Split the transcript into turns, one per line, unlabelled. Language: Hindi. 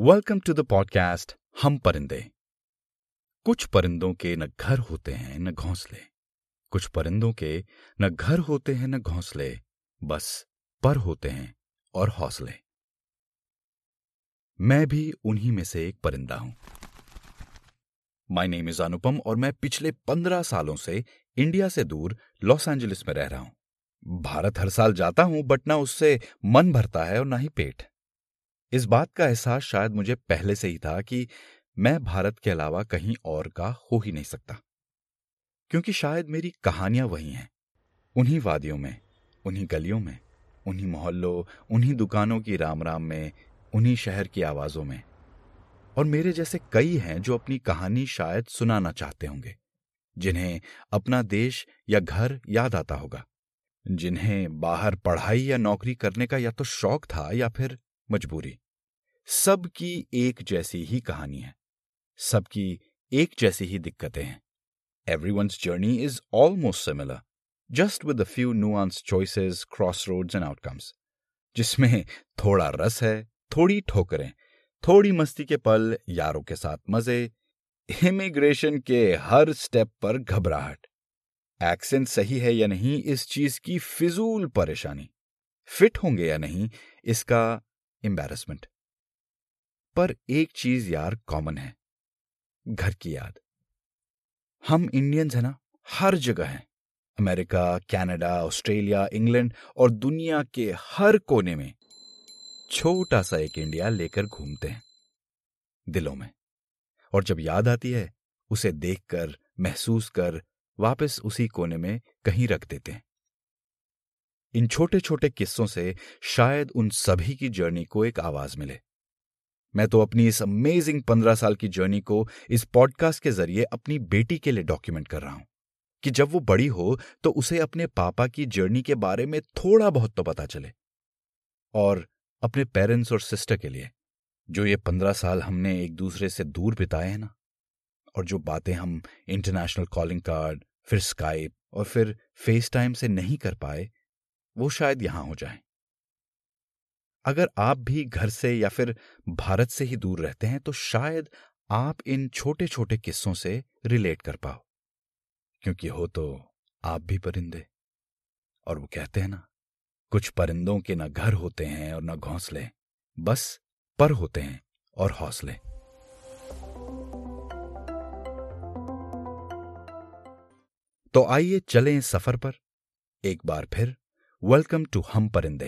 वेलकम टू द पॉडकास्ट हम परिंदे। कुछ परिंदों के न घर होते हैं, न घोंसले। कुछ परिंदों के न घर होते हैं, न घोंसले। बस पर होते हैं और हौसले। मैं भी उन्हीं में से एक परिंदा हूँ। माय नेम इज़ अनुपम और मैं पिछले पंद्रह सालों से इंडिया से दूर लॉस एंजलिस में रह रहा हूँ। भारत हर साल जाता हूँ, बट ना उससे मन भरता है और ना ही पेट। इस बात का एहसास शायद मुझे पहले से ही था कि मैं भारत के अलावा कहीं और का हो ही नहीं सकता। क्योंकि शायद मेरी कहानियाँ वही हैं। उन्हीं वादियों में, उन्हीं गलियों में, उन्हीं मोहल्लों, उन्हीं दुकानों की राम राम में, उन्हीं शहर की आवाजों में। और मेरे जैसे कई हैं जो अपनी कहानी शायद सुनाना चाहते होंगे, जिन्हें अपना देश या घर याद आता होगा, जिन्हें बाहर पढ़ाई या नौकरी करने का या तो शौक था या फिर मजबूरी। सबकी एक जैसी ही कहानी है। सबकी एक जैसी ही दिक्कतें हैं। Every one's journey is almost similar just with few nuance choices cross roads and outcomes जिसमें थोड़ा रस है, थोड़ी ठोकरें, थोड़ी मस्ती के पल, यारों के साथ मज़े इमिग्रेशन के हर स्टेप पर घबराहट। एक्सेंट सही है या नहीं, इस चीज़ की फिजूल परेशानी। फिट होंगे या नहीं, इसका एम्बेरसमेंट पर एक चीज़ यार कॉमन है। घर की याद। हम इंडियंस है ना, हर जगह हैं। अमेरिका कनाडा ऑस्ट्रेलिया इंग्लैंड और दुनिया के हर कोने में छोटा सा एक इंडिया लेकर घूमते हैं, दिलों में। और जब याद आती है, उसे देखकर, महसूस कर, वापस उसी कोने में कहीं रख देते हैं। इन छोटे छोटे किस्सों से शायद उन सभी की जर्नी को एक आवाज़ मिले। मैं तो अपनी इस अमेजिंग पंद्रह साल की जर्नी को इस पॉडकास्ट के ज़रिए अपनी बेटी के लिए डॉक्यूमेंट कर रहा हूँ, कि जब वो बड़ी हो तो उसे अपने पापा की जर्नी के बारे में थोड़ा बहुत तो पता चले। और अपने पेरेंट्स और सिस्टर के लिए, जो ये पंद्रह साल हमने एक दूसरे से दूर बिताए हैं ना, और जो बातें हम इंटरनेशनल कॉलिंग कार्ड, फिर स्काइप और फिर फेस टाइम से नहीं कर पाए वो शायद यहाँ हो जाए। अगर आप भी घर से या फिर भारत से ही दूर रहते हैं तो शायद आप इन छोटे छोटे किस्सों से रिलेट कर पाओ। क्योंकि हो तो आप भी परिंदे। और वो कहते हैं ना, कुछ परिंदों के ना घर होते हैं और ना घोंसले, बस पर होते हैं और हौसले। तो आइए चलें सफ़र पर। एक बार फिर वेलकम टू हम परिंदे